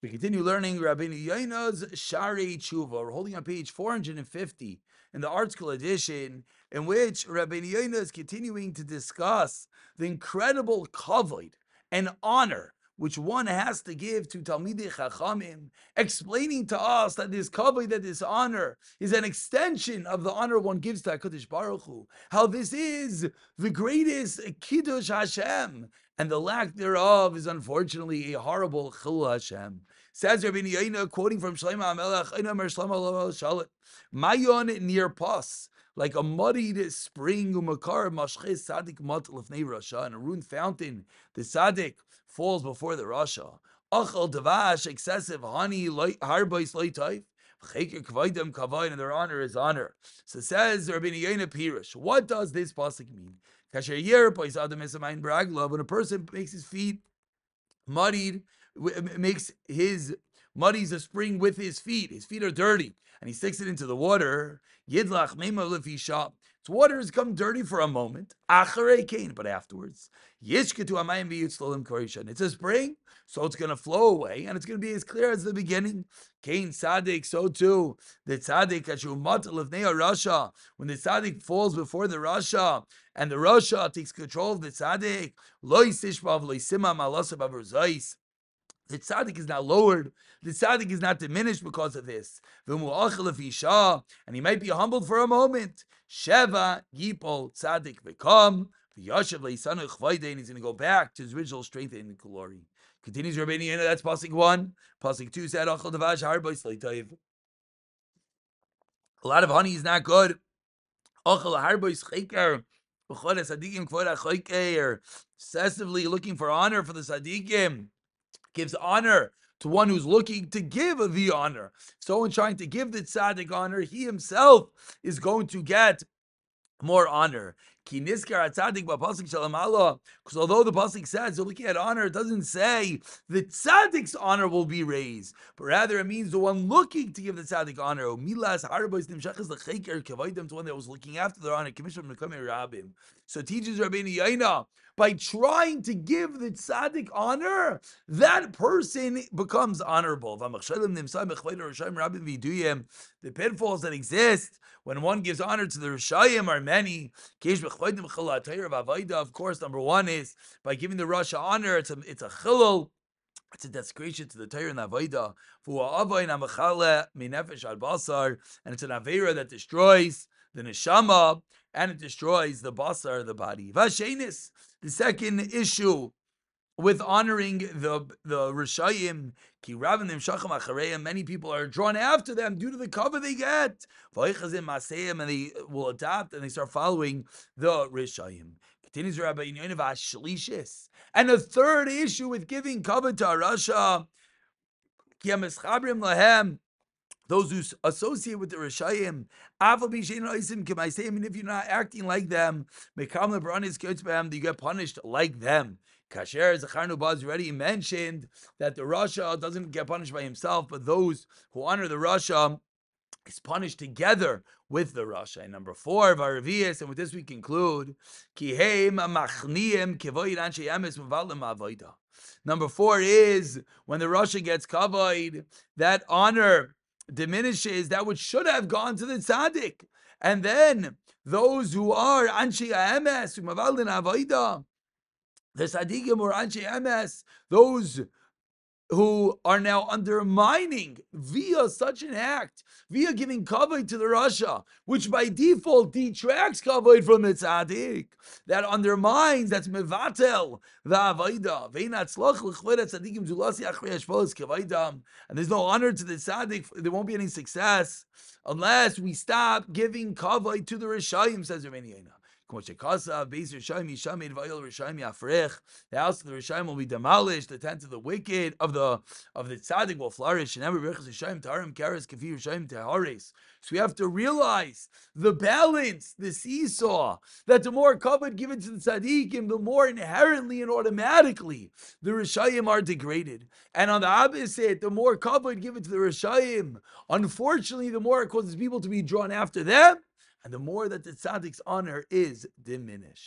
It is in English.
We continue learning Rabbi Yona's Sharei Teshuva. We're holding on page 450 in the ArtScroll edition, in which Rabbi Yona is continuing to discuss the incredible kavod and honor which one has to give to Talmidei Chachamim, explaining to us that this kavod, that this honor, is an extension of the honor one gives to Hakadosh Baruch Hu. How this is the greatest kiddush Hashem, and the lack thereof is unfortunately a horrible chil Hashem. Says Rabbi Yona, quoting from Shlomo Hamelech, Shlomo Mayon near pas like a muddied spring, umakar mashches sadik mat lefnei rasha, and a ruined fountain. The sadik falls before the rasha. Achal devash, excessive honey, harbais loitaif. And their honor is honor. So says Rabbi Yona Pirish. What does this pasuk mean? When a person makes his feet muddied, makes his muddies a spring with his feet. His feet are dirty, and he sticks it into the water. Yidlach meima Its water has come dirty for a moment. But afterwards. It's a spring, so it's going to flow away, and it's going to be as clear as the beginning. Kain tzaddik, so too the rasha. When the tzaddik falls before the rasha, and the rasha takes control of the avrzais. The tzaddik is not lowered. The tzaddik is not diminished because of this. And he might be humbled for a moment. Sheva yipol tzaddik v'kam v'yashav leisanu and he's going to go back to his original strength and glory. Continues Rabbeinu Yona, that's pasuk one. Pasuk two said, Achal devash harbois leitayv. A lot of honey is not good. Achal harbois chayker. Excessively looking for honor for the tzaddikim gives honor to one who's looking to give the honor. So, in trying to give the tzaddik honor, he himself is going to get more honor. Because although the pasuk says, you're looking at honor, it doesn't say the tzaddik's honor will be raised, but rather it means the one looking to give the tzaddik honor. Milas honor. So teaches Rabbeinu Yona by trying to give the tzaddik honor, that person becomes honorable. The pitfalls that exist when one gives honor to the Rishayim are many. Of course, number one is by giving the Rasha honor, it's a, it's a chilul. It's a desecration to the Torah and Avodah. And it's an Avera that destroys the neshama and it destroys the basar, of the body. The second issue with honoring the the rishayim, ki ravanim shacham achareim. Many people are drawn after them due to the cover they get. and they will adapt and they start following the rishayim. Continues Rabbi Shlishis. And the third issue with giving cover to Rasha, ki lahem those who associate with the Rishayim, even if you're not acting like them, you get punished like them. Kasher Zacharnu Baz already mentioned that the Rasha doesn't get punished by himself, but those who honor the Rasha is punished together with the Rasha. And number four, Varavias, and with this we conclude, Number four is when the Rasha gets covered, that honor diminishes that which should have gone to the tzaddik. And then those who are Anshi Emes, Umavaldin Avoida, the tzaddikim or Anshi Emes, those who are now undermining via such an act, via giving kavod to the Rasha, which by default detracts kavod from the tzaddik, that undermines, that's mevatel the avodah. And there's no honor to the tzaddik. There won't be any success unless we stop giving kavod to the Rishayim, says Rabbeinu the house of the Rishayim will be demolished, the tent of the wicked, of the of the tzaddik will flourish, and every Rishayim Tarim Karas Kafi Rishayim Taharis. So we have to realize the balance, the seesaw, that the more kavod given to the tzaddikim, the more inherently and automatically the Rishayim are degraded. And on the opposite, the more kavod given to the Rishayim, unfortunately, the more it causes people to be drawn after them and the more that the tzaddik's honor is diminished.